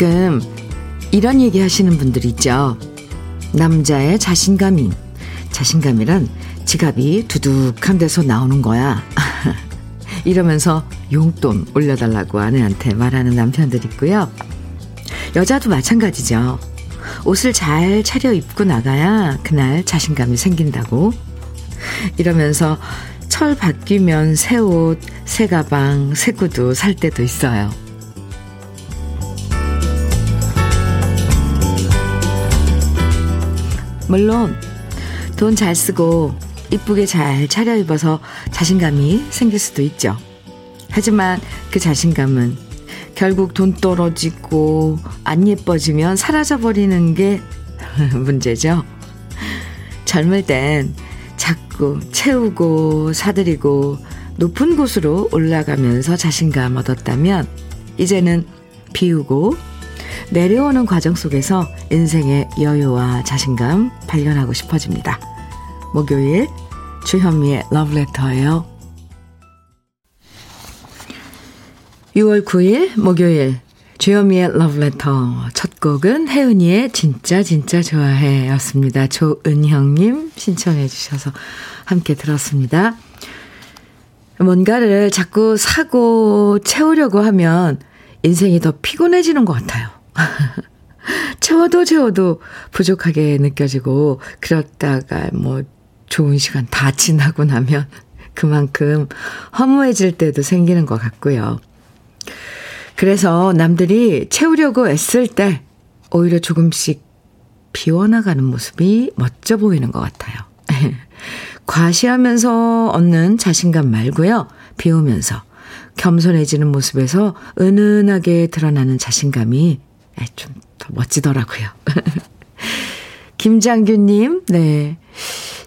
가끔 이런 얘기 하시는 분들 있죠. 남자의 자신감인, 자신감이란 지갑이 두둑한 데서 나오는 거야. 이러면서 용돈 올려달라고 아내한테 말하는 남편들 있고요. 여자도 마찬가지죠. 옷을 잘 차려 입고 나가야 그날 자신감이 생긴다고. 이러면서 철 바뀌면 새 옷, 새 가방, 새 구두 살 때도 있어요. 물론 돈 잘 쓰고 이쁘게 잘 차려입어서 자신감이 생길 수도 있죠. 하지만 그 자신감은 결국 돈 떨어지고 안 예뻐지면 사라져버리는 게 문제죠. 젊을 땐 자꾸 채우고 사들이고 높은 곳으로 올라가면서 자신감 얻었다면 이제는 비우고 내려오는 과정 속에서 인생의 여유와 자신감 발견하고 싶어집니다. 목요일 주현미의 러브레터예요. 6월 9일 목요일 주현미의 러브레터 첫 곡은 혜은이의 진짜 진짜 좋아해 였습니다. 조은형님 신청해 주셔서 함께 들었습니다. 뭔가를 자꾸 사고 채우려고 하면 인생이 더 피곤해지는 것 같아요. 채워도 채워도 부족하게 느껴지고 그렇다가 뭐 좋은 시간 다 지나고 나면 그만큼 허무해질 때도 생기는 것 같고요. 그래서 남들이 채우려고 애쓸 때 오히려 조금씩 비워나가는 모습이 멋져 보이는 것 같아요. 과시하면서 얻는 자신감 말고요. 비우면서 겸손해지는 모습에서 은은하게 드러나는 자신감이 좀 더 멋지더라고요. 김장규님, 네.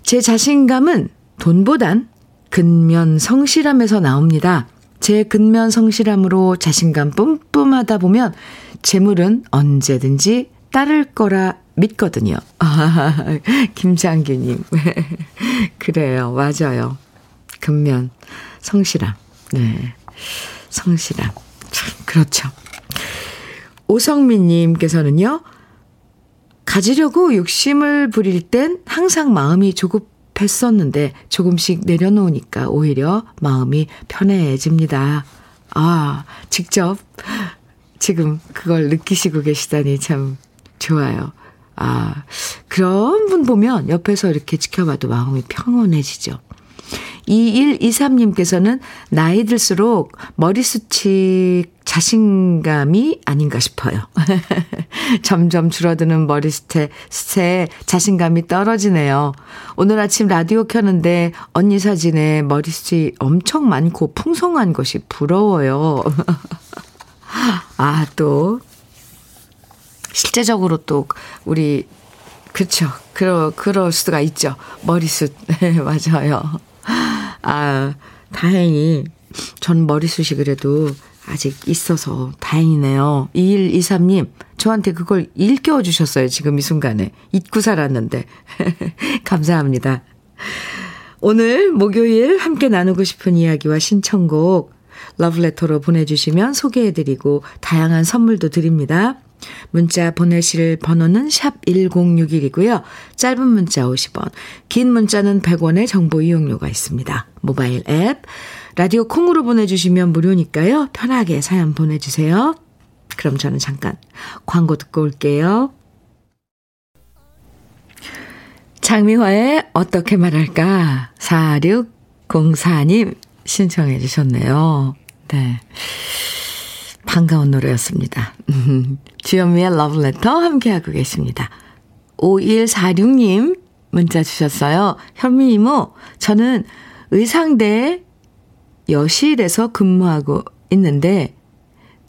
제 자신감은 돈보단 근면 성실함에서 나옵니다. 제 근면 성실함으로 자신감 뿜뿜하다 보면 재물은 언제든지 따를 거라 믿거든요. 아, 김장규님. 그래요. 맞아요. 근면, 성실함. 네. 성실함. 참, 그렇죠. 오성민님께서는요, 가지려고 욕심을 부릴 땐 항상 마음이 조급했었는데 조금씩 내려놓으니까 오히려 마음이 편해집니다. 아, 직접 지금 그걸 느끼시고 계시다니 참 좋아요. 아, 그런 분 보면 옆에서 이렇게 지켜봐도 마음이 평온해지죠. 2123님께서는 나이 들수록 머리숱이 자신감이 아닌가 싶어요. 점점 줄어드는 머리숱에 숱에 자신감이 떨어지네요. 오늘 아침 라디오 켰는데 언니 사진에 머리숱이 엄청 많고 풍성한 것이 부러워요. 아, 또, 실제적으로 또, 우리, 그쵸. 그러, 그럴 수가 있죠. 머리숱. 네, 맞아요. 아, 다행히 전 머리숱이 그래도 아직 있어서 다행이네요. 2123님, 저한테 그걸 일깨워 주셨어요. 지금 이 순간에. 잊고 살았는데. 감사합니다. 오늘 목요일 함께 나누고 싶은 이야기와 신청곡 러브레터로 보내주시면 소개해드리고 다양한 선물도 드립니다. 문자 보내실 번호는 샵 1061이고요. 짧은 문자 50원, 긴 문자는 100원의 정보 이용료가 있습니다. 모바일 앱, 라디오 콩으로 보내주시면 무료니까요. 편하게 사연 보내주세요. 그럼 저는 잠깐 광고 듣고 올게요. 장미화의 어떻게 말할까? 4604님 신청해 주셨네요. 네. 반가운 노래였습니다. 주현미의 러브레터 함께하고 계십니다. 5146님 문자 주셨어요. 현미 이모, 저는 의상대 여실에서 근무하고 있는데,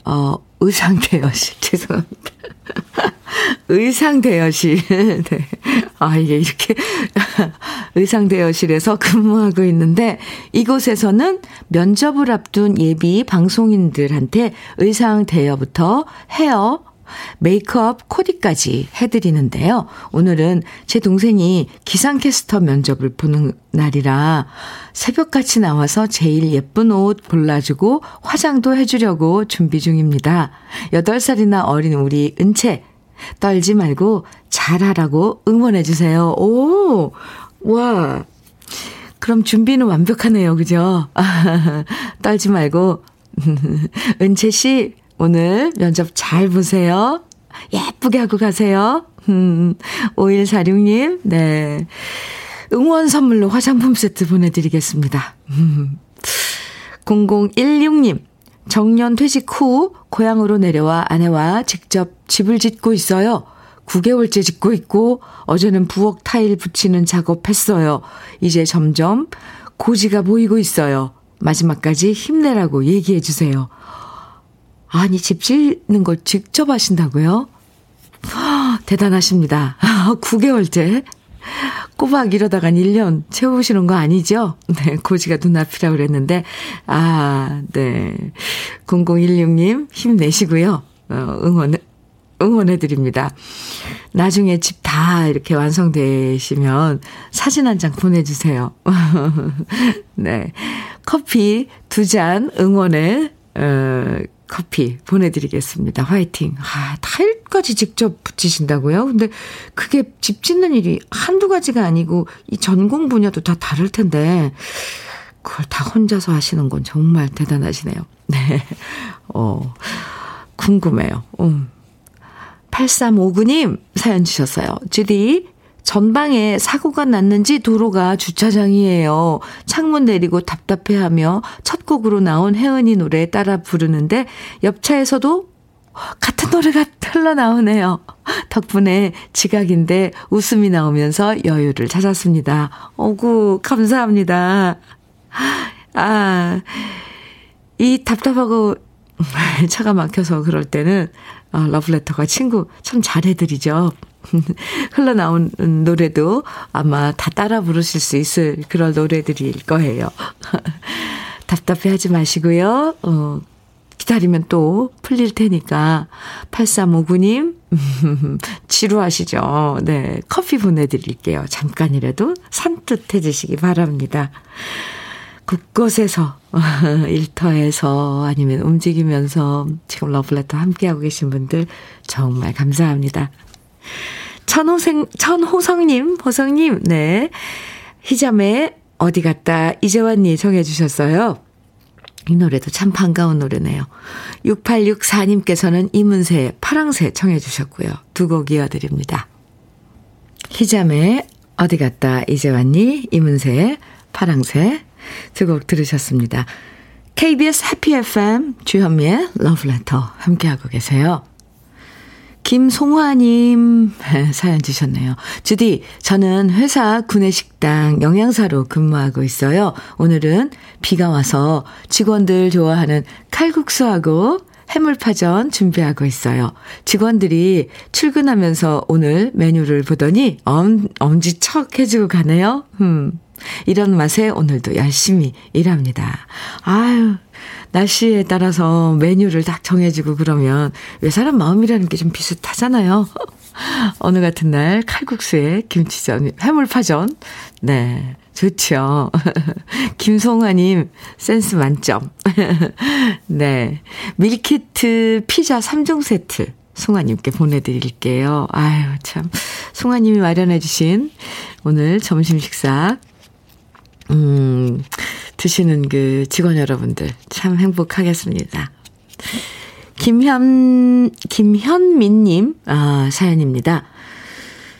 어, 의상 대 여실, 죄송합니다. 의상 대여실. 네. 아, 이게 이렇게 의상 대여실에서 근무하고 있는데 이곳에서는 면접을 앞둔 예비 방송인들한테 의상 대여부터 헤어, 메이크업 코디까지 해드리는데요. 오늘은 제 동생이 기상캐스터 면접을 보는 날이라 새벽같이 나와서 제일 예쁜 옷 골라주고 화장도 해주려고 준비 중입니다. 8살이나 어린 우리 은채, 떨지 말고 잘하라고 응원해주세요. 오, 와. 그럼 준비는 완벽하네요. 그죠? 떨지 말고. 은채 씨, 오늘 면접 잘 보세요. 예쁘게 하고 가세요. 음, 5146님, 네. 응원 선물로 화장품 세트 보내드리겠습니다. 음, 0016님, 정년 퇴직 후 고향으로 내려와 아내와 직접 집을 짓고 있어요. 9개월째 짓고 있고 어제는 부엌 타일 붙이는 작업했어요. 이제 점점 고지가 보이고 있어요. 마지막까지 힘내라고 얘기해 주세요. 아니, 집 짓는 걸 직접 하신다고요? 대단하십니다. 9개월째. 꼬박 이러다간 1년 채우시는 거 아니죠? 네, 고지가 눈앞이라고 그랬는데, 아, 네. 0016님, 힘내시고요. 어, 응원, 응원해드립니다. 나중에 집 다 이렇게 완성되시면 사진 한 장 보내주세요. 네. 커피 두 잔 응원의, 어, 커피 보내드리겠습니다. 화이팅. 아, 타일까지 직접 붙이신다고요? 근데 그게 집 짓는 일이 한두 가지가 아니고 이 전공 분야도 다 다를 텐데, 그걸 다 혼자서 하시는 건 정말 대단하시네요. 네. 어, 궁금해요. 음. 8359님 사연 주셨어요. 주디, 전방에 사고가 났는지 도로가 주차장이에요. 창문 내리고 답답해하며 첫 곡으로 나온 혜은이 노래 따라 부르는데 옆차에서도 같은 노래가 흘러나오네요. 덕분에 지각인데 웃음이 나오면서 여유를 찾았습니다. 어구, 감사합니다. 아, 이 답답하고 차가 막혀서 그럴 때는 아, 러브레터가 친구 참 잘해드리죠. 흘러나온 노래도 아마 다 따라 부르실 수 있을 그런 노래들일 거예요. 답답해 하지 마시고요. 어, 기다리면 또 풀릴 테니까 8359님 지루하시죠? 네. 커피 보내드릴게요. 잠깐이라도 산뜻해지시기 바랍니다. 곳곳에서 일터에서 아니면 움직이면서 지금 러블레터 함께하고 계신 분들 정말 감사합니다. 천호생, 천호성님, 호성님, 네. 희잠에 어디 갔다 이제 왔니 정해주셨어요. 이 노래도 참 반가운 노래네요. 6864님께서는 이문세 파랑새 청해주셨고요. 두 곡 이어드립니다. 희잠에 어디 갔다 이제 왔니? 이문세 파랑새 두 곡 들으셨습니다. KBS 해피 FM 주현미의 러브레터 함께하고 계세요. 김송화님 사연 주셨네요. 주디, 저는 회사 구내식당 영양사로 근무하고 있어요. 오늘은 비가 와서 직원들 좋아하는 칼국수하고 해물파전 준비하고 있어요. 직원들이 출근하면서 오늘 메뉴를 보더니 엄, 엄지척 해주고 가네요. 음. 이런 맛에 오늘도 열심히 일합니다. 아유, 날씨에 따라서 메뉴를 딱 정해주고 그러면 왜 사람 마음이라는 게 좀 비슷하잖아요. 어느 같은 날 칼국수에 김치전, 해물파전. 네, 좋죠. 김송아님, 센스 만점. 네. 밀키트 피자 3종 세트. 송아님께 보내드릴게요. 아유, 참. 송아님이 마련해주신 오늘 점심 식사 음, 드시는 그 직원 여러분들 참 행복하겠습니다. 김현, 김현민님, 아, 사연입니다.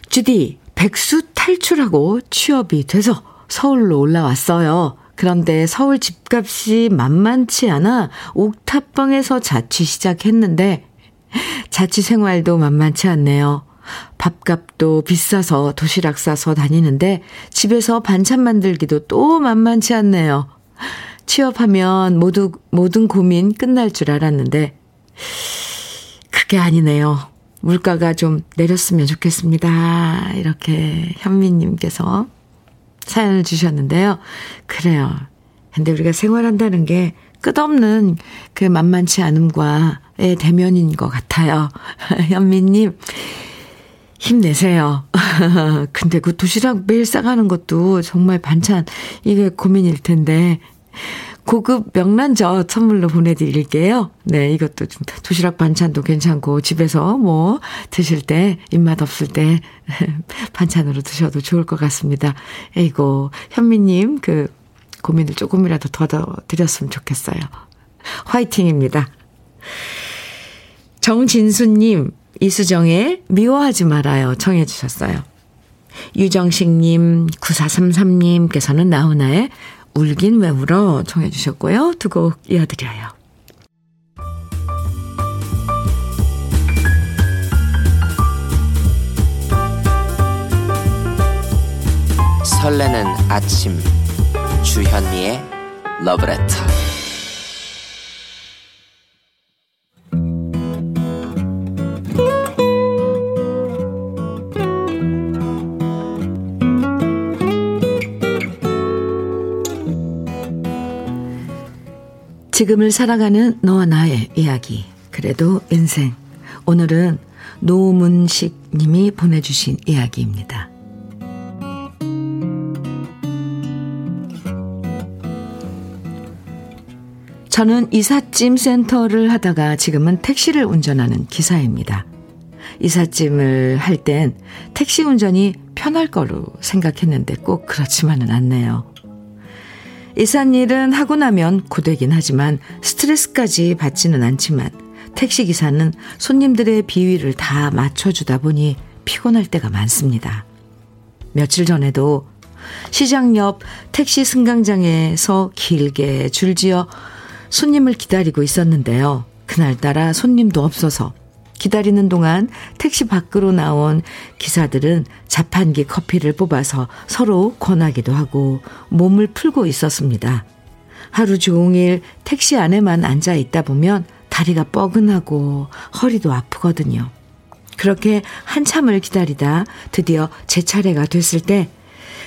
주디, 백수 탈출하고 취업이 돼서 서울로 올라왔어요. 그런데 서울 집값이 만만치 않아 옥탑방에서 자취 시작했는데 자취 생활도 만만치 않네요. 밥값도 비싸서 도시락 싸서 다니는데 집에서 반찬 만들기도 또 만만치 않네요. 취업하면 모두, 모든 고민 끝날 줄 알았는데, 그게 아니네요. 물가가 좀 내렸으면 좋겠습니다. 이렇게 현미님께서 사연을 주셨는데요. 그래요. 근데 우리가 생활한다는 게 끝없는 그 만만치 않음과의 대면인 것 같아요. 현미님, 힘내세요. 근데 그 도시락 매일 싸가는 것도 정말 반찬, 이게 고민일 텐데. 고급 명란젓 선물로 보내드릴게요. 네, 이것도 좀 도시락 반찬도 괜찮고 집에서 뭐 드실 때 입맛 없을 때 반찬으로 드셔도 좋을 것 같습니다. 에이고 현미님 그 고민을 조금이라도 더 드렸으면 좋겠어요. 화이팅입니다. 정진수님, 이수정의 미워하지 말아요. 청해 주셨어요. 유정식님, 9433님께서는 나훈아의 울긴 왜 울어 청해 주셨고요. 두 곡 이어드려요. 설레는 아침 주현미의 러브레터 지금을 살아가는 너와 나의 이야기 그래도 인생 오늘은 노문식 님이 보내주신 이야기입니다. 저는 이삿짐 센터를 하다가 지금은 택시를 운전하는 기사입니다. 이삿짐을 할 땐 택시 운전이 편할 거로 생각했는데 꼭 그렇지만은 않네요. 이삿일은 하고 나면 고되긴 하지만 스트레스까지 받지는 않지만 택시기사는 손님들의 비위를 다 맞춰주다 보니 피곤할 때가 많습니다. 며칠 전에도 시장 옆 택시 승강장에서 길게 줄지어 손님을 기다리고 있었는데요. 그날따라 손님도 없어서 기다리는 동안 택시 밖으로 나온 기사들은 자판기 커피를 뽑아서 서로 권하기도 하고 몸을 풀고 있었습니다. 하루 종일 택시 안에만 앉아 있다 보면 다리가 뻐근하고 허리도 아프거든요. 그렇게 한참을 기다리다 드디어 제 차례가 됐을 때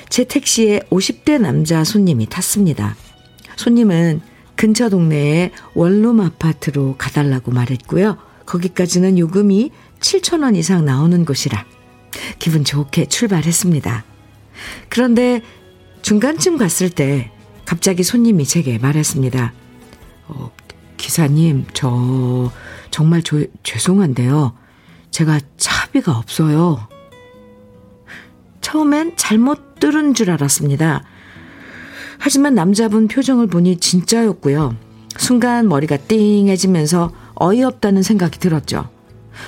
제 택시에 50대 남자 손님이 탔습니다. 손님은 근처 동네에 원룸 아파트로 가달라고 말했고요. 거기까지는 요금이 7천원 이상 나오는 곳이라 기분 좋게 출발했습니다. 그런데 중간쯤 갔을 때 갑자기 손님이 제게 말했습니다. 어, 기사님, 저 정말 조, 죄송한데요. 제가 차비가 없어요. 처음엔 잘못 들은 줄 알았습니다. 하지만 남자분 표정을 보니 진짜였고요. 순간 머리가 띵해지면서 어이없다는 생각이 들었죠.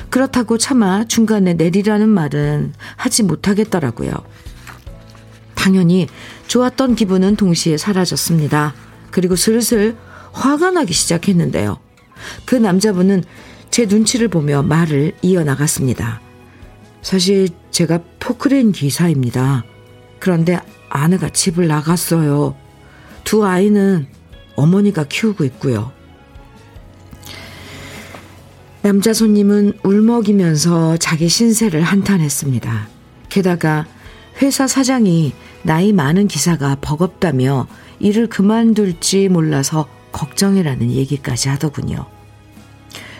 그렇다고 차마 중간에 내리라는 말은 하지 못하겠더라고요. 당연히 좋았던 기분은 동시에 사라졌습니다. 그리고 슬슬 화가 나기 시작했는데요. 그 남자분은 제 눈치를 보며 말을 이어나갔습니다. 사실 제가 포크레인 기사입니다. 그런데 아내가 집을 나갔어요. 두 아이는 어머니가 키우고 있고요. 남자 손님은 울먹이면서 자기 신세를 한탄했습니다. 게다가 회사 사장이 나이 많은 기사가 버겁다며 일을 그만둘지 몰라서 걱정이라는 얘기까지 하더군요.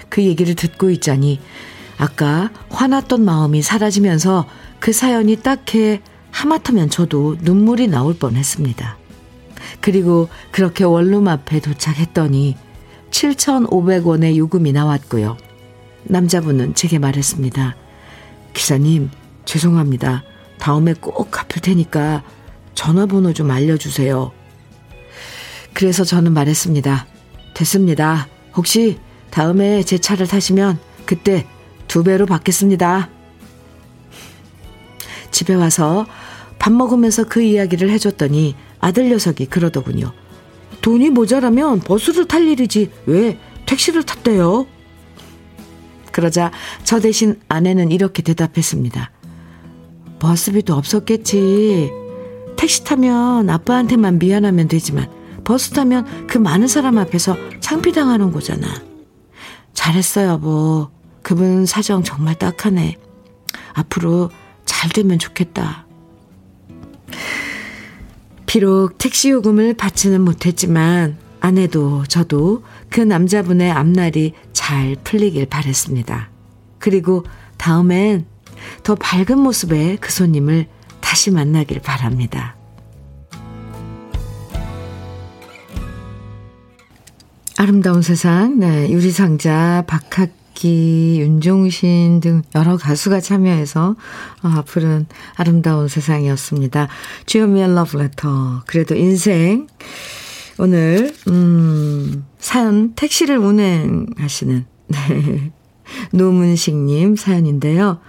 그 얘기를 듣고 있자니 아까 화났던 마음이 사라지면서 그 사연이 딱해 하마터면 저도 눈물이 나올 뻔 했습니다. 그리고 그렇게 원룸 앞에 도착했더니 7,500원의 요금이 나왔고요. 남자분은 제게 말했습니다. 기사님, 죄송합니다. 다음에 꼭 갚을 테니까 전화번호 좀 알려주세요. 그래서 저는 말했습니다. 됐습니다. 혹시 다음에 제 차를 타시면 그때 두 배로 받겠습니다. 집에 와서 밥 먹으면서 그 이야기를 해줬더니 아들 녀석이 그러더군요. 돈이 모자라면 버스를 탈 일이지 왜 택시를 탔대요? 그러자 저 대신 아내는 이렇게 대답했습니다. 버스비도 없었겠지. 택시 타면 아빠한테만 미안하면 되지만 버스 타면 그 많은 사람 앞에서 창피당하는 거잖아. 잘했어 여보. 그분 사정 정말 딱하네. 앞으로 잘 되면 좋겠다. 비록 택시 요금을 받지는 못했지만 아내도 저도 그 남자분의 앞날이 잘 풀리길 바랬습니다. 그리고 다음엔 더 밝은 모습의 그 손님을 다시 만나길 바랍니다. 아름다운 세상, 네, 유리상자, 박학 기, 윤종신 등 여러 가수가 참여해서 아, 부른 아름다운 세상이었습니다. 주현미의 러브레터, 그래도 인생. 오늘, 음, 사연, 택시를 운행하시는, 네. 노문식님 사연인데요.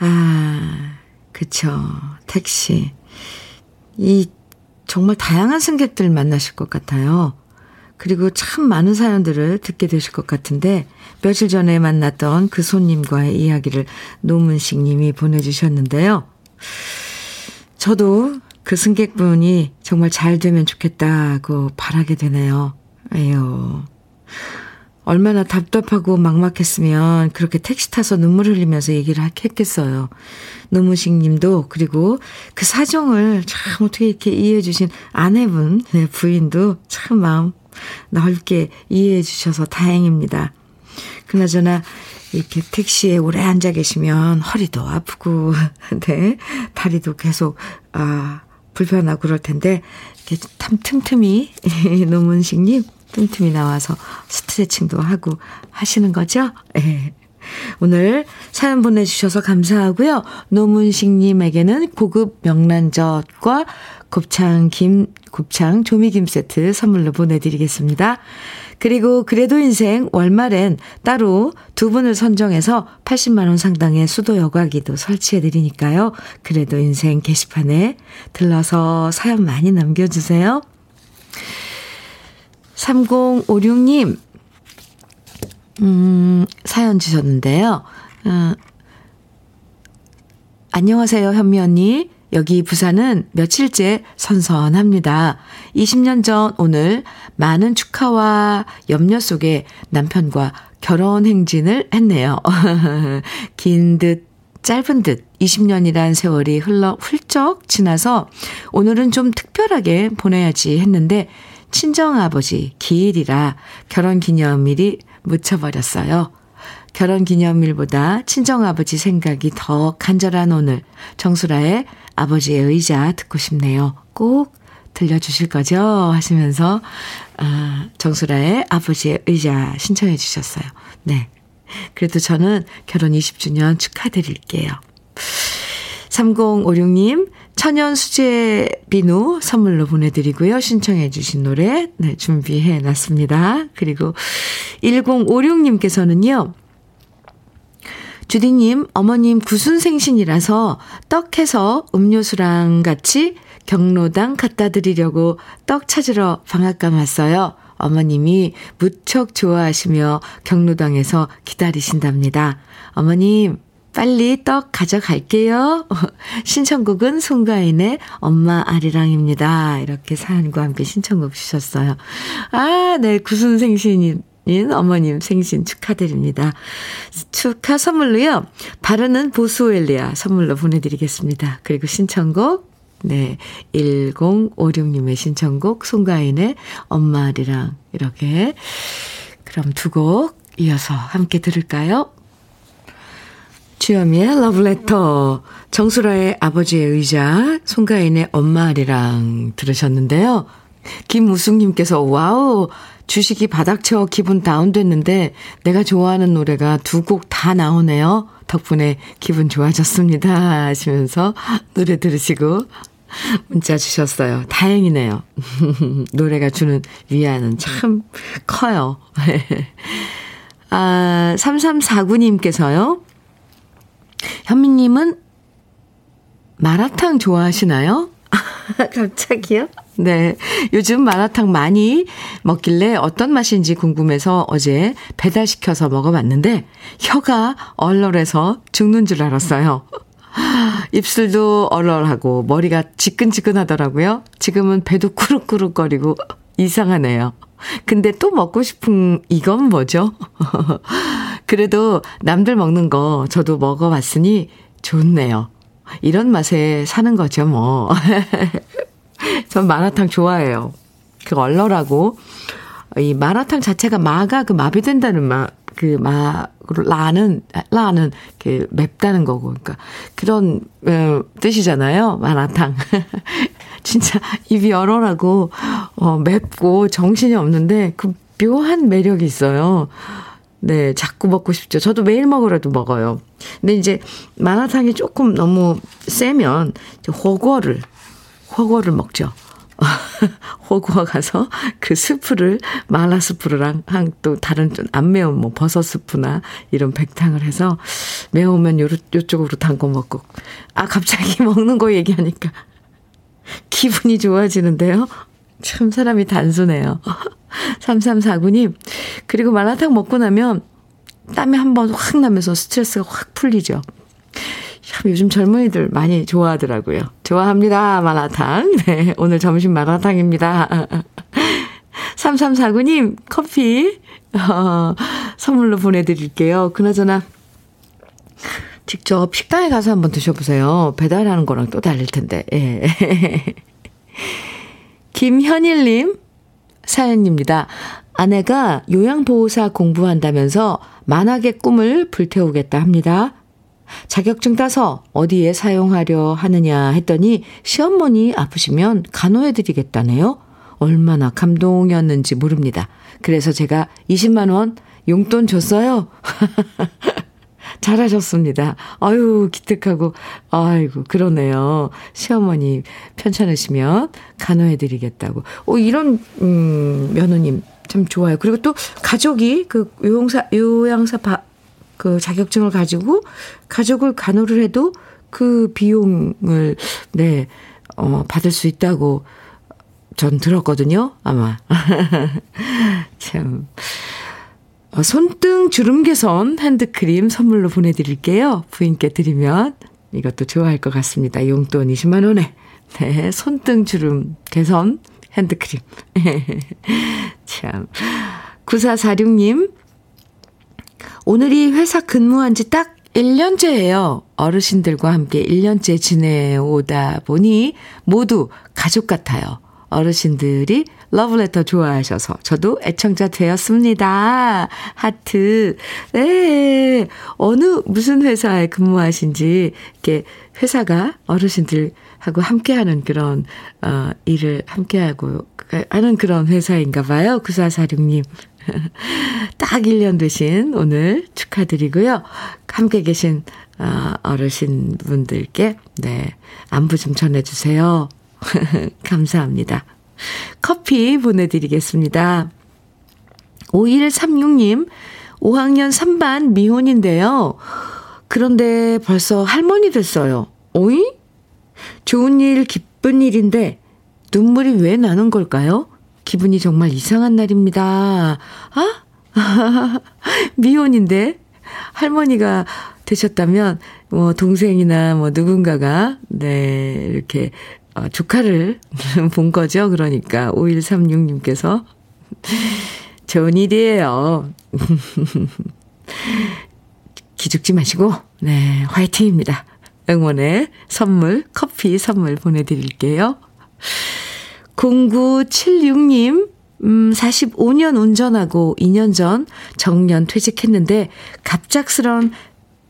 아, 그쵸. 택시. 이, 정말 다양한 승객들 만나실 것 같아요. 그리고 참 많은 사연들을 듣게 되실 것 같은데 며칠 전에 만났던 그 손님과의 이야기를 노문식 님이 보내주셨는데요. 저도 그 승객분이 정말 잘 되면 좋겠다고 바라게 되네요. 에요. 얼마나 답답하고 막막했으면 그렇게 택시 타서 눈물 흘리면서 얘기를 했겠어요. 노무식 님도 그리고 그 사정을 참 어떻게 이렇게 이해해 주신 아내분, 네, 부인도 참 마음 넓게 이해해 주셔서 다행입니다. 그나저나 이렇게 택시에 오래 앉아 계시면 허리도 아프고, 네, 다리도 계속, 아, 불편하고 그럴 텐데, 이렇게 참 틈틈이, 노문식님, 틈틈이 나와서 스트레칭도 하고 하시는 거죠? 네. 오늘 사연 보내주셔서 감사하고요. 노문식님에게는 고급 명란젓과 곱창 김, 곱창 조미김 세트 선물로 보내드리겠습니다. 그리고 그래도 인생 월말엔 따로 두 분을 선정해서 80만원 상당의 수도 여과기도 설치해드리니까요. 그래도 인생 게시판에 들러서 사연 많이 남겨주세요. 3056님, 음, 사연 주셨는데요. 어, 안녕하세요, 현미 언니. 여기 부산은 며칠째 선선합니다. 20년 전 오늘 많은 축하와 염려 속에 남편과 결혼 행진을 했네요. 긴 듯 짧은 듯 20년이란 세월이 흘러 훌쩍 지나서 오늘은 좀 특별하게 보내야지 했는데 친정아버지 기일이라 결혼 기념일이 묻혀버렸어요. 결혼 기념일보다 친정아버지 생각이 더 간절한 오늘 정수라의 아버지의 의자 듣고 싶네요. 꼭 들려주실 거죠? 하시면서 아, 정수라의 아버지의 의자 신청해 주셨어요. 네. 그래도 저는 결혼 20주년 축하드릴게요. 3056님, 천연 수제 비누 선물로 보내드리고요. 신청해 주신 노래 네, 준비해 놨습니다. 그리고 1056님께서는요. 주디님, 어머님 구순생신이라서 떡해서 음료수랑 같이 경로당 갖다 드리려고 떡 찾으러 방앗간 왔어요. 어머님이 무척 좋아하시며 경로당에서 기다리신답니다. 어머님, 빨리 떡 가져갈게요. 신청곡은 송가인의 엄마 아리랑입니다. 이렇게 사연과 함께 신청곡 주셨어요. 아, 네. 구순 생신이 인 어머님 생신 축하드립니다. 축하 선물로요. 바르는 보스웰리아 선물로 보내드리겠습니다. 그리고 신청곡 네 1056님의 신청곡 송가인의 엄마들이랑 이렇게 그럼 두 곡 이어서 함께 들을까요? 주현미의 러브레터, 정수라의 아버지의 의자, 송가인의 엄마들이랑 들으셨는데요. 김우숙님께서 wow 주식이 바닥 쳐서 기분 다운됐는데 내가 좋아하는 노래가 두 곡 다 나오네요. 덕분에 기분 좋아졌습니다. 하시면서 노래 들으시고 문자 주셨어요. 다행이네요. 노래가 주는 위안은 참 커요. 아, 3349님께서요. 현미님은 마라탕 좋아하시나요? 갑자기요? 네. 요즘 마라탕 많이 먹길래 어떤 맛인지 궁금해서 어제 배달시켜서 먹어봤는데 혀가 얼얼해서 죽는 줄 알았어요. 입술도 얼얼하고 머리가 지끈지끈하더라고요. 지금은 배도 꾸룩꾸룩거리고 이상하네요. 근데 또 먹고 싶은 이건 뭐죠? 그래도 남들 먹는 거 저도 먹어봤으니 좋네요. 이런 맛에 사는 거죠, 뭐. 전 마라탕 좋아해요. 그 얼얼하고 이 마라탕 자체가 마가 그 마비된다는 마, 그 마, 라는, 라는 그 맵다는 거고. 그러니까 그런, 어, 뜻이잖아요. 마라탕. 진짜 입이 얼얼하고, 어, 맵고 정신이 없는데 그 묘한 매력이 있어요. 네, 자꾸 먹고 싶죠. 저도 매일 먹으라도 먹어요. 근데 이제 마라탕이 조금 너무 세면 호거를, 호거를 먹죠. 호구어 가서 그 스프를 마라 스프랑 한또 다른 좀 안 매운 뭐 버섯 스프나 이런 백탕을 해서 매우면 요 요쪽으로 담궈 먹고 아 갑자기 먹는 거 얘기하니까 기분이 좋아지는데요. 참 사람이 단순해요. 3349님 그리고 마라탕 먹고 나면 땀이 한 번 확 나면서 스트레스가 확 풀리죠. 참 요즘 젊은이들 많이 좋아하더라고요. 좋아합니다. 마라탕. 네, 오늘 점심 마라탕입니다. 3349님, 커피, 어, 선물로 보내드릴게요. 그나저나, 직접 식당에 가서 한번 드셔보세요. 배달하는 거랑 또 다를 텐데, 예. 김현일님, 사연입니다. 아내가 요양보호사 공부한다면서 만학의 꿈을 불태우겠다 합니다. 자격증 따서 어디에 사용하려 하느냐 했더니 시어머니 아프시면 간호해드리겠다네요. 얼마나 감동이었는지 모릅니다. 그래서 제가 20만원 용돈 줬어요. 잘하셨습니다. 아유, 기특하고, 아이고, 그러네요. 시어머니 편찮으시면 간호해드리겠다고. 오, 이런, 음, 며느님 참 좋아요. 그리고 또 가족이 그 요양사, 요양사 바, 그 자격증을 가지고 가족을 간호를 해도 그 비용을, 네, 어, 받을 수 있다고 전 들었거든요. 아마. 참. 어, 손등 주름 개선 핸드크림 선물로 보내드릴게요. 부인께 드리면 이것도 좋아할 것 같습니다. 용돈 20만 원에. 네, 손등 주름 개선 핸드크림. 참. 9446님, 오늘이 회사 근무한 지 딱 1년째예요. 어르신들과 함께 1년째 지내오다 보니 모두 가족 같아요. 어르신들이 러브레터 좋아하셔서 저도 애청자 되었습니다. 하트. 네. 어느 무슨 회사에 근무하신지 이렇게 회사가 어르신들 하고 함께하는 그런 어 일을 함께하고 하는 그런 회사인가 봐요. 9446님. 딱 1년 되신 오늘 축하드리고요. 함께 계신 어, 어르신 분들께 네 안부 좀 전해 주세요. 감사합니다. 커피 보내 드리겠습니다. 5136님, 5학년 3반 미혼인데요. 그런데 벌써 할머니 됐어요. 오이? 좋은 일, 기쁜 일인데 눈물이 왜 나는 걸까요? 기분이 정말 이상한 날입니다. 아? 미혼인데 할머니가 되셨다면 뭐 동생이나 뭐 누군가가 네 이렇게 어, 조카를 본 거죠. 그러니까 5136님께서 좋은 일이에요. 기죽지 마시고 네 화이팅입니다. 응원의 선물 커피 선물 보내드릴게요. 0976님, 음, 45년 운전하고 2년 전 정년 퇴직했는데 갑작스런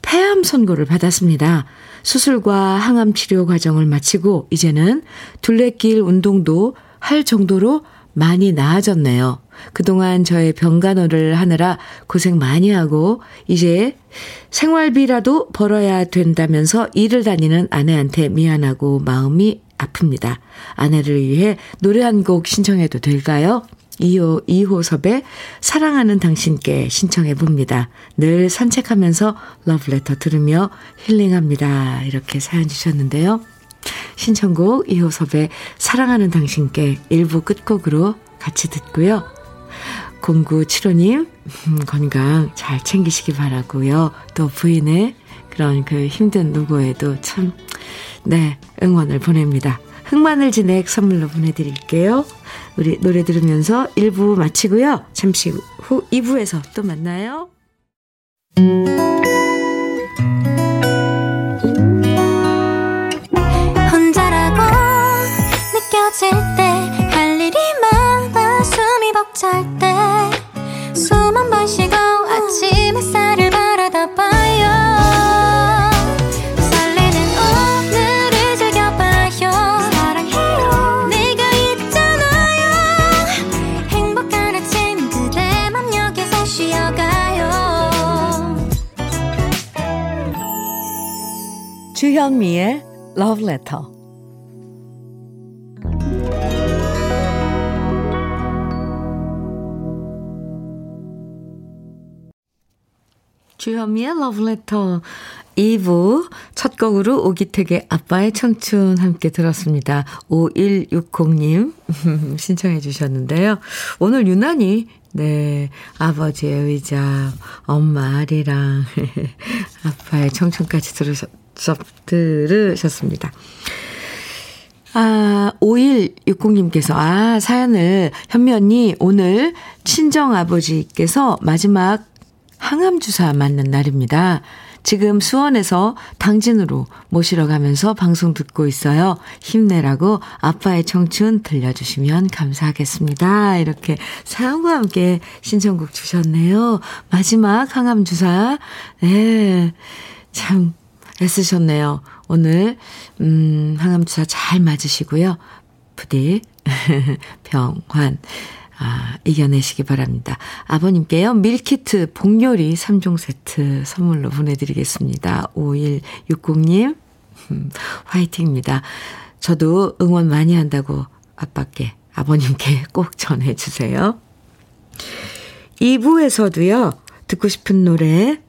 폐암 선고를 받았습니다. 수술과 항암 치료 과정을 마치고 이제는 둘레길 운동도 할 정도로 많이 나아졌네요. 그동안 저의 병간호를 하느라 고생 많이 하고 이제 생활비라도 벌어야 된다면서 일을 다니는 아내한테 미안하고 마음이 아픕니다. 아내를 위해 노래 한 곡 신청해도 될까요? 2호, 2호섭의 사랑하는 당신께 신청해 봅니다. 늘 산책하면서 러브레터 들으며 힐링합니다. 이렇게 사연 주셨는데요. 신청곡 2호섭의 사랑하는 당신께 일부 끝곡으로 같이 듣고요. 0975님, 음, 건강 잘 챙기시기 바라고요. 또 부인의 그런 그 힘든 누구에도 참, 네, 응원을 보냅니다. 흑마늘 진액 선물로 보내드릴게요. 우리 노래 들으면서 1부 마치고요. 잠시 후 2부에서 또 만나요. 혼자라고 느껴 지칠 때 벅찰 때숨 한 번 쉬고 주현미의 Love Letter. 주현미의 Letter 2부 첫 곡으로 오기택의 아빠의 청춘 함께 들었습니다. 5160님 신청해 주셨는데요. 오늘 유난히 네 아버지의 의자 엄마 아리랑 아빠의 청춘까지 들으셨, 들으셨습니다. 아, 5160님께서, 아, 사연을, 현미 언니, 오늘 친정 아버지께서 마지막 항암 주사 맞는 날입니다. 지금 수원에서 당진으로 모시러 가면서 방송 듣고 있어요. 힘내라고 아빠의 청춘 들려주시면 감사하겠습니다. 이렇게 사연과 함께 신청곡 주셨네요. 마지막 항암 주사. 네. 참, 애쓰셨네요. 오늘, 음, 항암 주사 잘 맞으시고요. 부디, 병환, 아, 이겨내시기 바랍니다. 아버님께요, 밀키트 복요리 3종 세트 선물로 보내드리겠습니다. 5160님, 음, 화이팅입니다. 저도 응원 많이 한다고 아빠께, 아버님께 꼭 전해주세요. 2부에서도요, 듣고 싶은 노래,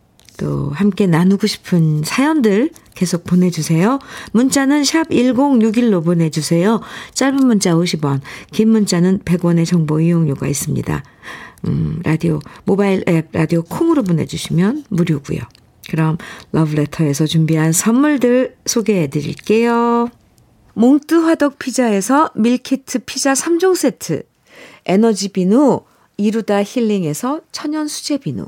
또 함께 나누고 싶은 사연들 계속 보내주세요. 문자는 샵 1061로 보내주세요. 짧은 문자 50원, 긴 문자는 100원의 정보 이용료가 있습니다. 음, 라디오, 모바일 앱 라디오 콩으로 보내주시면 무료고요. 그럼 러브레터에서 준비한 선물들 소개해 드릴게요. 몽뜨 화덕 피자에서 밀키트 피자 3종 세트, 에너지 비누, 이루다 힐링에서 천연 수제 비누,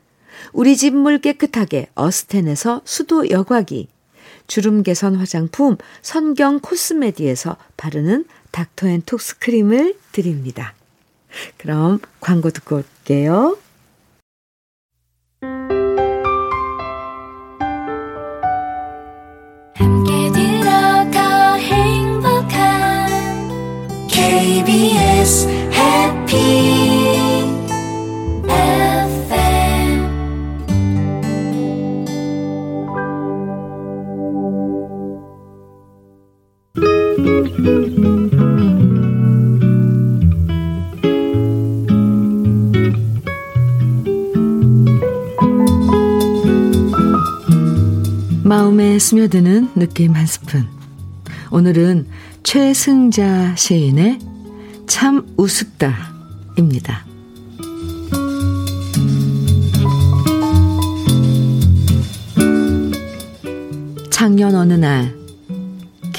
우리 집 물 깨끗하게 어스텐에서 수도 여과기, 주름 개선 화장품 선경 코스메디에서 바르는 닥터앤톡스 크림을 드립니다. 그럼 광고 듣고 올게요. KBS 해 마음에 스며드는 느낌 한 스푼. 오늘은 최승자 시인의 참 우습다입니다. 작년 어느 날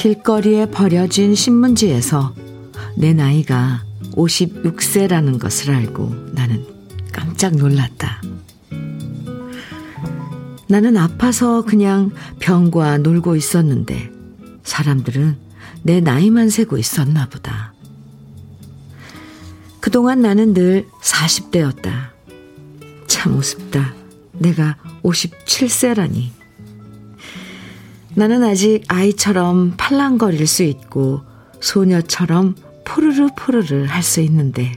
길거리에 버려진 신문지에서 내 나이가 56세라는 것을 알고 나는 깜짝 놀랐다. 나는 아파서 그냥 병과 놀고 있었는데 사람들은 내 나이만 세고 있었나 보다. 그동안 나는 늘 40대였다. 참 우습다. 내가 57세라니. 나는 아직 아이처럼 팔랑거릴 수 있고 소녀처럼 포르르 포르르 할 수 있는데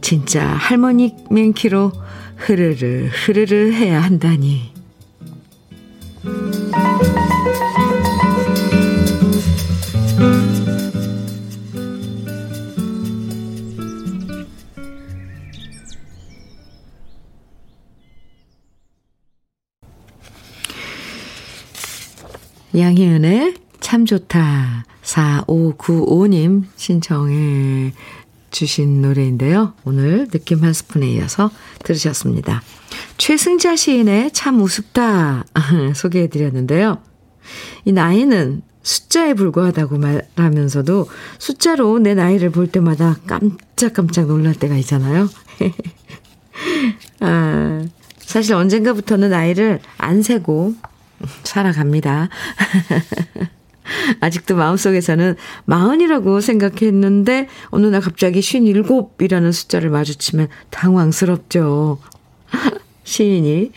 진짜 할머니 맨키로 흐르르 흐르르 해야 한다니. 양희은의 참 좋다. 4595님 신청해 주신 노래인데요. 오늘 느낌 한 스푼에 이어서 들으셨습니다. 최승자 시인의 참 우습다 소개해 드렸는데요. 이 나이는 숫자에 불과하다고 말하면서도 숫자로 내 나이를 볼 때마다 깜짝깜짝 놀랄 때가 있잖아요. 아, 사실 언젠가부터는 나이를 안 세고 살아갑니다. 아직도 마음속에서는 마흔이라고 생각했는데 어느 날 갑자기 쉰일곱이라는 숫자를 마주치면 당황스럽죠. 시인이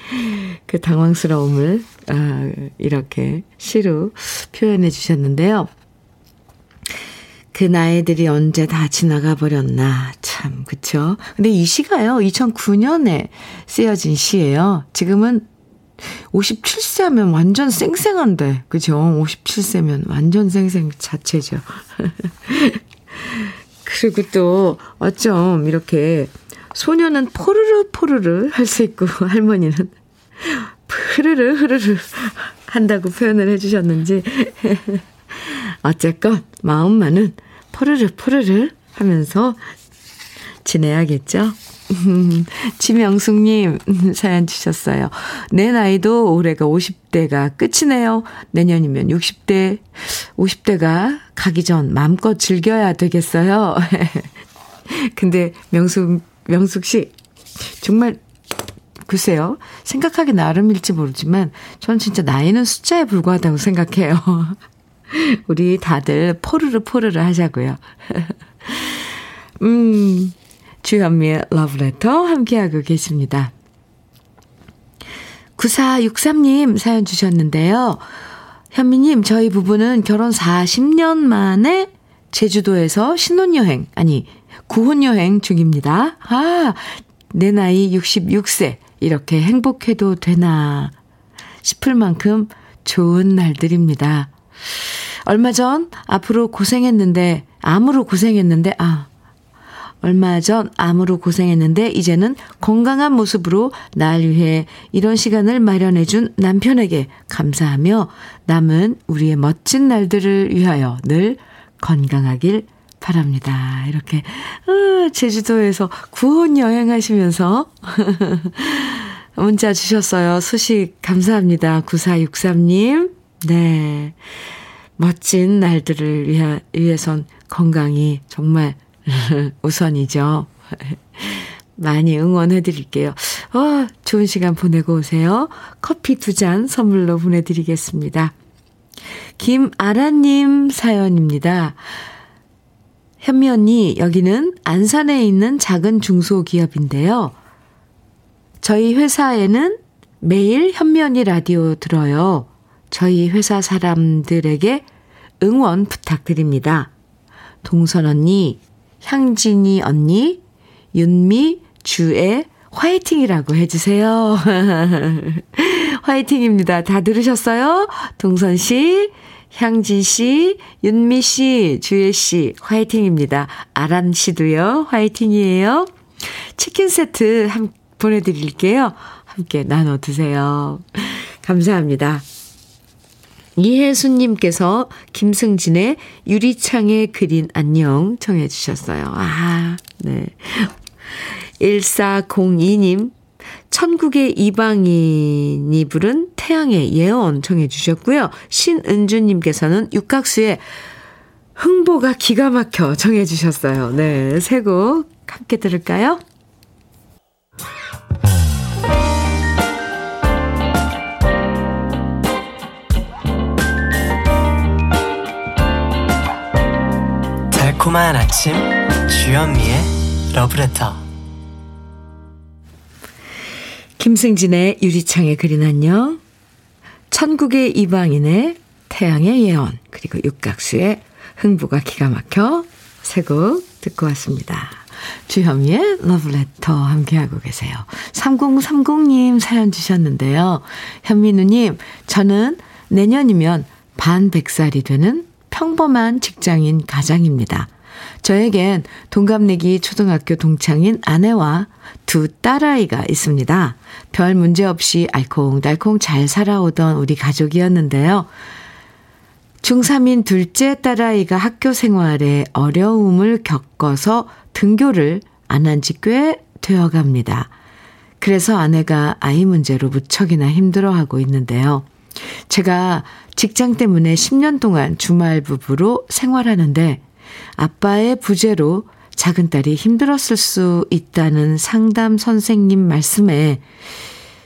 그 당황스러움을 아, 이렇게 시로 표현해 주셨는데요. 그 나이들이 언제 다 지나가 버렸나. 참, 그쵸? 근데 이 시가요, 2009년에 쓰여진 시예요. 지금은 57세 하면 완전 쌩쌩한데, 그죠? 57세면 완전 쌩쌩 자체죠. 그리고 또 어쩜 이렇게 소녀는 포르르 포르르 할 수 있고 할머니는 흐르르 흐르르 한다고 표현을 해주셨는지 어쨌건 마음만은 포르르 포르르 하면서 지내야겠죠? 지명숙님 사연 주셨어요. 내 나이도 올해가 50대가 끝이네요. 내년이면 60대, 50대가 가기 전 마음껏 즐겨야 되겠어요. 근데 명숙, 명숙 씨, 정말, 글쎄요. 생각하기 나름일지 모르지만, 전 진짜 나이는 숫자에 불과하다고 생각해요. 우리 다들 포르르 포르르 하자고요. 음, 주현미의 러브레터 함께하고 계십니다. 9463님 사연 주셨는데요. 현미님, 저희 부부는 결혼 40년 만에 제주도에서 신혼여행, 아니, 구혼여행 중입니다. 아, 내 나이 66세. 이렇게 행복해도 되나 싶을 만큼 좋은 날들입니다. 얼마 전 앞으로 고생했는데, 암으로 고생했는데, 아, 얼마 전 암으로 고생했는데 이제는 건강한 모습으로 날 위해 이런 시간을 마련해준 남편에게 감사하며 남은 우리의 멋진 날들을 위하여 늘 건강하길 바랍니다. 이렇게 어, 제주도에서 구혼 여행하시면서 문자 주셨어요. 소식 감사합니다. 9463님. 네. 멋진 날들을 위하, 위해선 건강이 정말 우선이죠. 많이 응원해 드릴게요. 어, 좋은 시간 보내고 오세요. 커피 두 잔 선물로 보내드리겠습니다. 김아라님 사연입니다. 현미 언니, 여기는 안산에 있는 작은 중소기업인데요. 저희 회사에는 매일 현미 언니 라디오 들어요. 저희 회사 사람들에게 응원 부탁드립니다. 동선 언니, 향진이 언니, 윤미, 주의 화이팅이라고 해주세요. 화이팅입니다. 다 들으셨어요? 동선 씨, 향진 씨, 윤미 씨, 주혜 씨, 화이팅입니다. 아란 씨도요, 화이팅이에요. 치킨 세트 한, 보내드릴게요. 함께 나눠 드세요. 감사합니다. 이혜수님께서 김승진의 유리창에 그린 안녕 청해 주셨어요. 아, 네. 1402님, 천국의 이방인이 부른 태양의 예언 청해 주셨고요. 신은주님께서는 육각수의 흥보가 기가 막혀 청해 주셨어요. 네, 새곡 함께 들을까요? 달콤한 아침 주현미의 러브레터 김승진의 유리창에 그린 안녕 천국의 이방인의 태양의 예언 그리고 육각수의 흥부가 기가 막혀 세곡 듣고 왔습니다. 주현미의 러브레터 함께하고 계세요. 3030님 사연 주셨는데요. 현민우님, 저는 내년이면 반 100살이 되는 평범한 직장인 가장입니다. 저에겐 동갑내기 초등학교 동창인 아내와 두 딸아이가 있습니다. 별 문제 없이 알콩달콩 잘 살아오던 우리 가족이었는데요. 중3인 둘째 딸아이가 학교 생활에 어려움을 겪어서 등교를 안 한 지 꽤 되어 갑니다. 그래서 아내가 아이 문제로 무척이나 힘들어하고 있는데요. 제가 직장 때문에 10년 동안 주말 부부로 생활하는데 아빠의 부재로 작은 딸이 힘들었을 수 있다는 상담 선생님 말씀에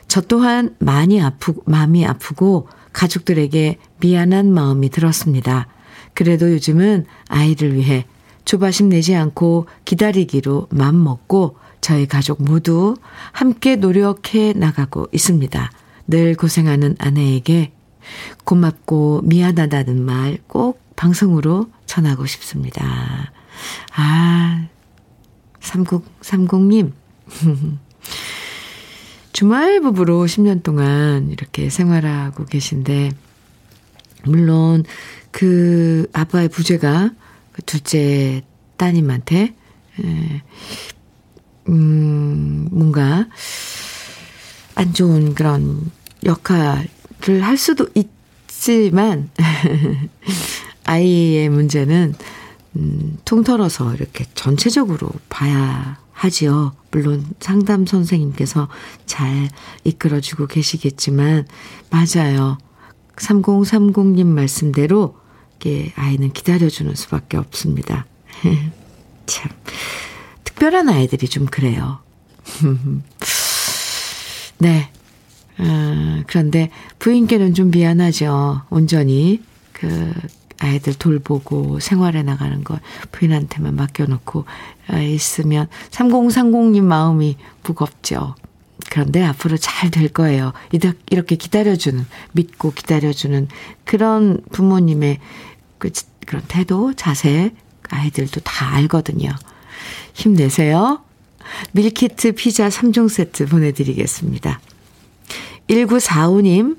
저 또한 많이 아프고, 마음이 아프고 가족들에게 미안한 마음이 들었습니다. 그래도 요즘은 아이를 위해 조바심 내지 않고 기다리기로 맘 먹고 저희 가족 모두 함께 노력해 나가고 있습니다. 늘 고생하는 아내에게 고맙고 미안하다는 말 꼭 방송으로 전하고 싶습니다. 아, 3030님. 주말 부부로 10년 동안 이렇게 생활하고 계신데, 물론 그 아빠의 부재가 그 둘째 따님한테, 음, 뭔가 안 좋은 그런 역할을 할 수도 있지만, 아이의 문제는, 음, 통털어서 이렇게 전체적으로 봐야 하지요. 물론 상담 선생님께서 잘 이끌어주고 계시겠지만, 맞아요. 3030님 말씀대로, 이게 아이는 기다려주는 수밖에 없습니다. 참, 특별한 아이들이 좀 그래요. 네. 어, 그런데 부인께는 좀 미안하죠. 온전히 그 아이들 돌보고 생활해 나가는 걸 부인한테만 맡겨놓고 있으면 3030님 마음이 무겁죠. 그런데 앞으로 잘 될 거예요. 이렇게 기다려주는, 믿고 기다려주는 그런 부모님의 그, 그런 태도, 자세, 아이들도 다 알거든요. 힘내세요. 밀키트 피자 3종 세트 보내드리겠습니다. 1945님,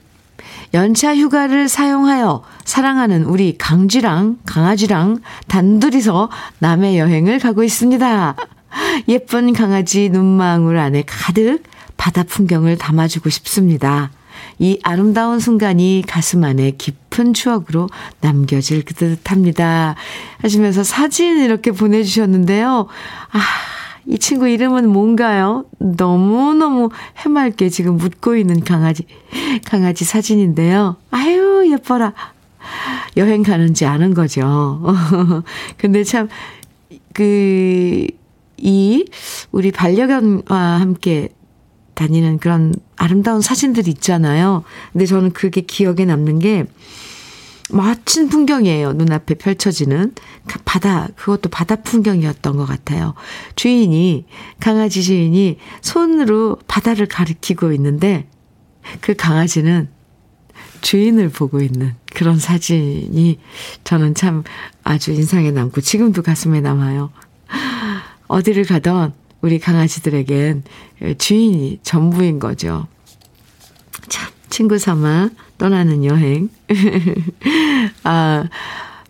연차 휴가를 사용하여 사랑하는 우리 강쥐랑 강아지랑 단둘이서 남해 여행을 가고 있습니다. 예쁜 강아지 눈망울 안에 가득 바다 풍경을 담아주고 싶습니다. 이 아름다운 순간이 가슴 안에 깊은 추억으로 남겨질 듯 합니다. 하시면서 사진 이렇게 보내주셨는데요. 아, 이 친구 이름은 뭔가요? 너무너무 해맑게 지금 묻고 있는 강아지, 강아지 사진인데요. 아유, 예뻐라. 여행 가는지 아는 거죠. 근데 참, 그, 이, 우리 반려견과 함께 다니는 그런 아름다운 사진들이 있잖아요. 근데 저는 그게 기억에 남는 게, 멋진 풍경이에요. 눈앞에 펼쳐지는 그 바다, 그것도 바다 풍경이었던 것 같아요. 주인이, 강아지 주인이 손으로 바다를 가리키고 있는데 그 강아지는 주인을 보고 있는 그런 사진이 저는 참 아주 인상에 남고 지금도 가슴에 남아요. 어디를 가던 우리 강아지들에겐 주인이 전부인 거죠. 참, 친구 삼아 떠나는 여행. 아,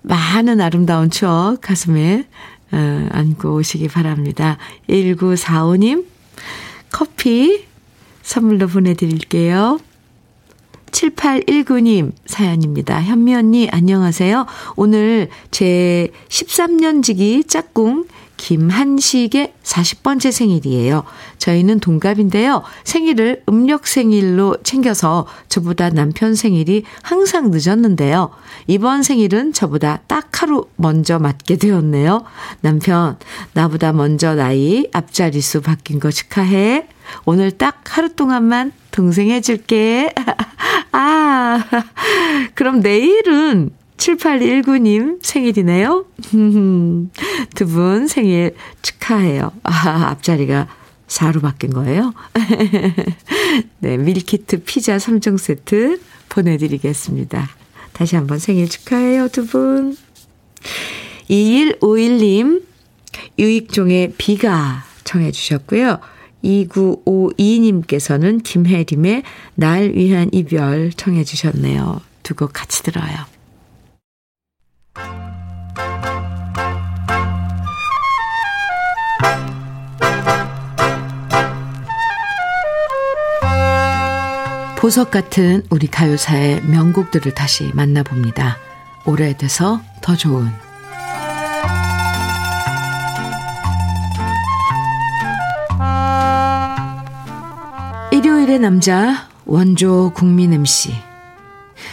많은 아름다운 추억 가슴에 어, 안고 오시기 바랍니다. 1945님, 커피 선물로 보내드릴게요. 7819님 사연입니다. 현미 언니, 안녕하세요. 오늘 제 13년 지기 짝꿍 김한식의 40번째 생일이에요. 저희는 동갑인데요. 생일을 음력 생일로 챙겨서 저보다 남편 생일이 항상 늦었는데요. 이번 생일은 저보다 딱 하루 먼저 맞게 되었네요. 남편, 나보다 먼저 나이 앞자리수 바뀐 거 축하해. 오늘 딱 하루 동안만 동생 해줄게. 아, 그럼 내일은 7819님 생일이네요. 두 분 생일 축하해요. 아, 앞자리가 4로 바뀐 거예요. 네, 밀키트 피자 3종 세트 보내드리겠습니다. 다시 한번 생일 축하해요, 두 분. 2151님, 유익종의 비가 청해 주셨고요. 2952님께서는 김혜림의 날 위한 이별 청해 주셨네요. 두 곡 같이 들어요. 보석 같은 우리 가요사의 명곡들을 다시 만나봅니다. 오래돼서 더 좋은 일요일의 남자 원조 국민 MC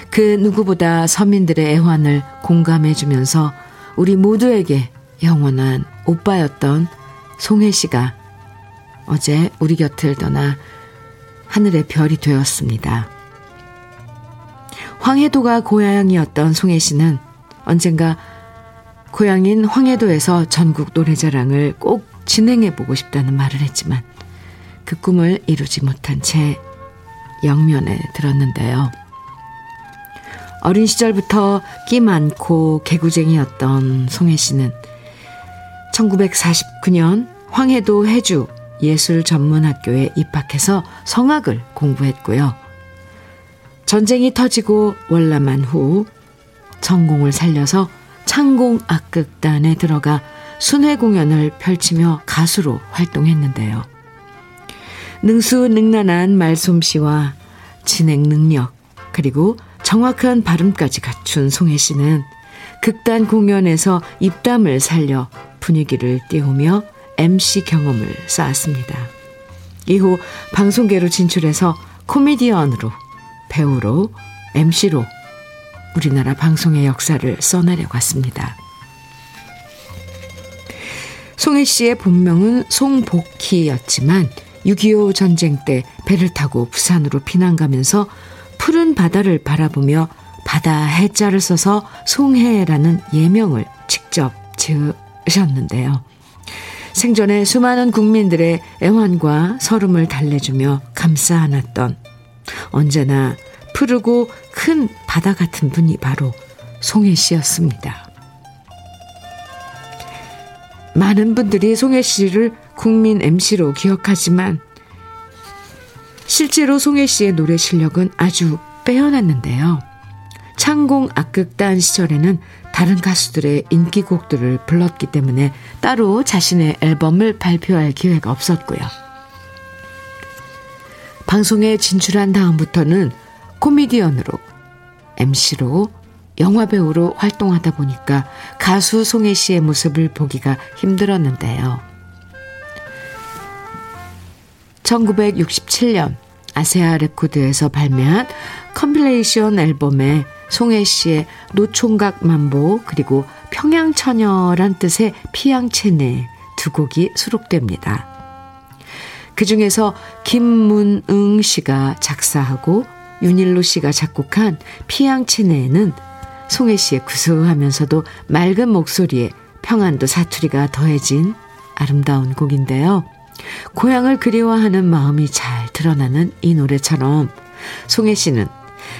그 누구보다 서민들의 애환을 공감해주면서 우리 모두에게 영원한 오빠였던 송혜 씨가 어제 우리 곁을 떠나 하늘의 별이 되었습니다. 황해도가 고향이었던 송혜 씨는 언젠가 고향인 황해도에서 전국 노래자랑을 꼭 진행해 보고 싶다는 말을 했지만 그 꿈을 이루지 못한 채 영면에 들었는데요. 어린 시절부터 끼 많고 개구쟁이였던 송혜 씨는 1949년 황해도 해주 예술 전문 학교에 입학해서 성악을 공부했고요. 전쟁이 터지고 월남한 후 전공을 살려서 창공 악극단에 들어가 순회 공연을 펼치며 가수로 활동했는데요. 능수능란한 말솜씨와 진행 능력 그리고 정확한 발음까지 갖춘 송혜 씨는 극단 공연에서 입담을 살려 분위기를 띄우며 MC 경험을 쌓았습니다. 이후 방송계로 진출해서 코미디언으로, 배우로, MC로 우리나라 방송의 역사를 써내려 갔습니다. 송혜 씨의 본명은 송복희였지만 6.25 전쟁 때 배를 타고 부산으로 피난 가면서 푸른 바다를 바라보며 바다 해자를 써서 송해라는 예명을 직접 지으셨는데요. 생전에 수많은 국민들의 애환과 서름을 달래주며 감싸 안았던 언제나 푸르고 큰 바다 같은 분이 바로 송혜 씨였습니다. 많은 분들이 송혜 씨를 국민 MC로 기억하지만 실제로 송혜 씨의 노래 실력은 아주 빼어났는데요. 창공 악극단 시절에는 다른 가수들의 인기곡들을 불렀기 때문에 따로 자신의 앨범을 발표할 기회가 없었고요. 방송에 진출한 다음부터는 코미디언으로, MC로, 영화배우로 활동하다 보니까 가수 송혜 씨의 모습을 보기가 힘들었는데요. 1967년 아세아 레코드에서 발매한 compilation 앨범에 송해 씨의 노총각 만보 그리고 평양처녀란 뜻의 피양체네 두 곡이 수록됩니다. 그 중에서 김문응 씨가 작사하고 윤일로 씨가 작곡한 피양체네는 송해 씨의 구수하면서도 맑은 목소리에 평안도 사투리가 더해진 아름다운 곡인데요. 고향을 그리워하는 마음이 잘 드러나는 이 노래처럼 송혜 씨는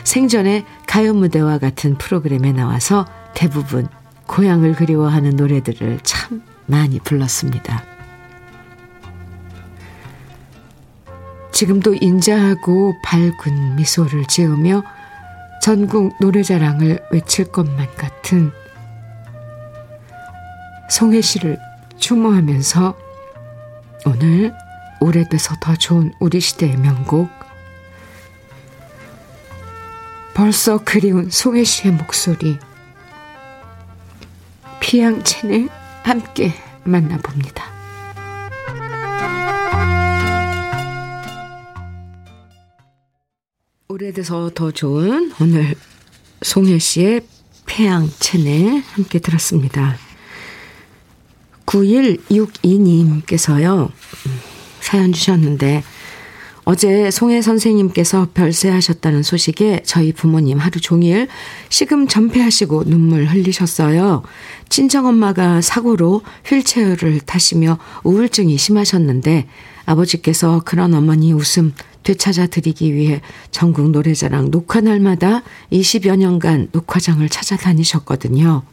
생전에 가요 무대와 같은 프로그램에 나와서 대부분 고향을 그리워하는 노래들을 참 많이 불렀습니다. 지금도 인자하고 밝은 미소를 지으며 전국 노래자랑을 외칠 것만 같은 송혜 씨를 추모하면서 오늘 오래돼서 더 좋은 우리 시대의 명곡 벌써 그리운 송혜 씨의 목소리 피양첸을 함께 만나봅니다. 오래돼서 더 좋은 오늘 송혜 씨의 폐양체네 함께 들었습니다. 9162님께서요, 사연 주셨는데, 어제 송혜 선생님께서 별세하셨다는 소식에 저희 부모님 하루 종일 식음 전폐하시고 눈물 흘리셨어요. 친정엄마가 사고로 휠체어를 타시며 우울증이 심하셨는데 아버지께서 그런 어머니 웃음 되찾아 드리기 위해 전국 노래자랑 녹화 날마다 20여 년간 녹화장을 찾아다니셨거든요.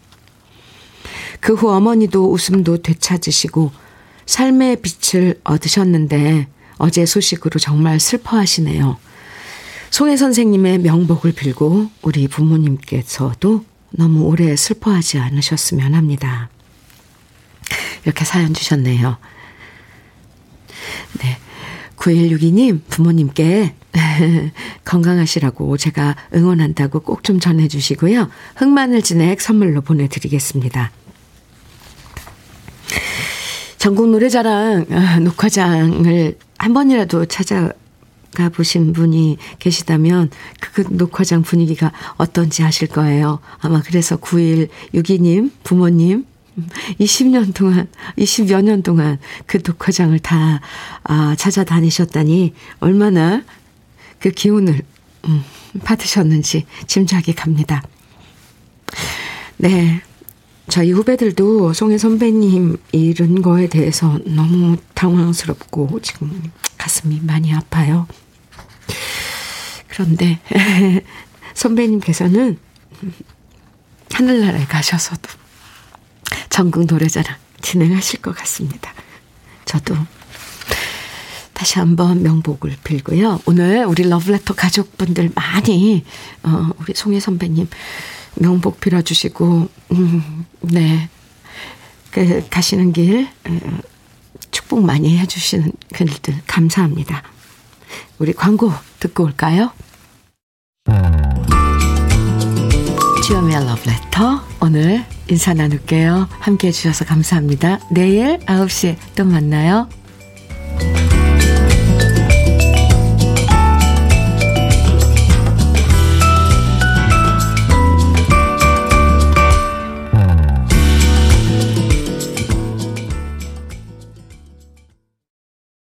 그 후 어머니도 웃음도 되찾으시고 삶의 빛을 얻으셨는데 어제 소식으로 정말 슬퍼하시네요. 송혜 선생님의 명복을 빌고 우리 부모님께서도 너무 오래 슬퍼하지 않으셨으면 합니다. 이렇게 사연 주셨네요. 네. 9162님, 부모님께 건강하시라고 제가 응원한다고 꼭 좀 전해주시고요. 흑마늘 진액 선물로 보내드리겠습니다. 전국 노래자랑 아, 녹화장을 한 번이라도 찾아 가 보신 분이 계시다면 그 녹화장 분위기가 어떤지 아실 거예요. 아마 그래서 9162님 부모님 20년 동안, 20여 년 동안 그 녹화장을 다 아, 찾아다니셨다니 얼마나 그 기운을 음, 받으셨는지 짐작이 갑니다. 네. 저희 후배들도 송혜 선배님 잃은 거에 대해서 너무 당황스럽고 지금 가슴이 많이 아파요. 그런데 선배님께서는 하늘나라에 가셔서도 전국 노래자랑 진행하실 것 같습니다. 저도 다시 한번 명복을 빌고요. 오늘 우리 러브레터 가족분들 많이 어, 우리 송혜 선배님 명복 빌어주시고, 음, 네. 그, 가시는 길, 어, 축복 많이 해주시는 글들 감사합니다. 우리 광고 듣고 올까요? 주여미의 러브레터. 오늘 인사 나눌게요. 함께 해 주셔서 감사합니다. 내일 9시에 또 만나요.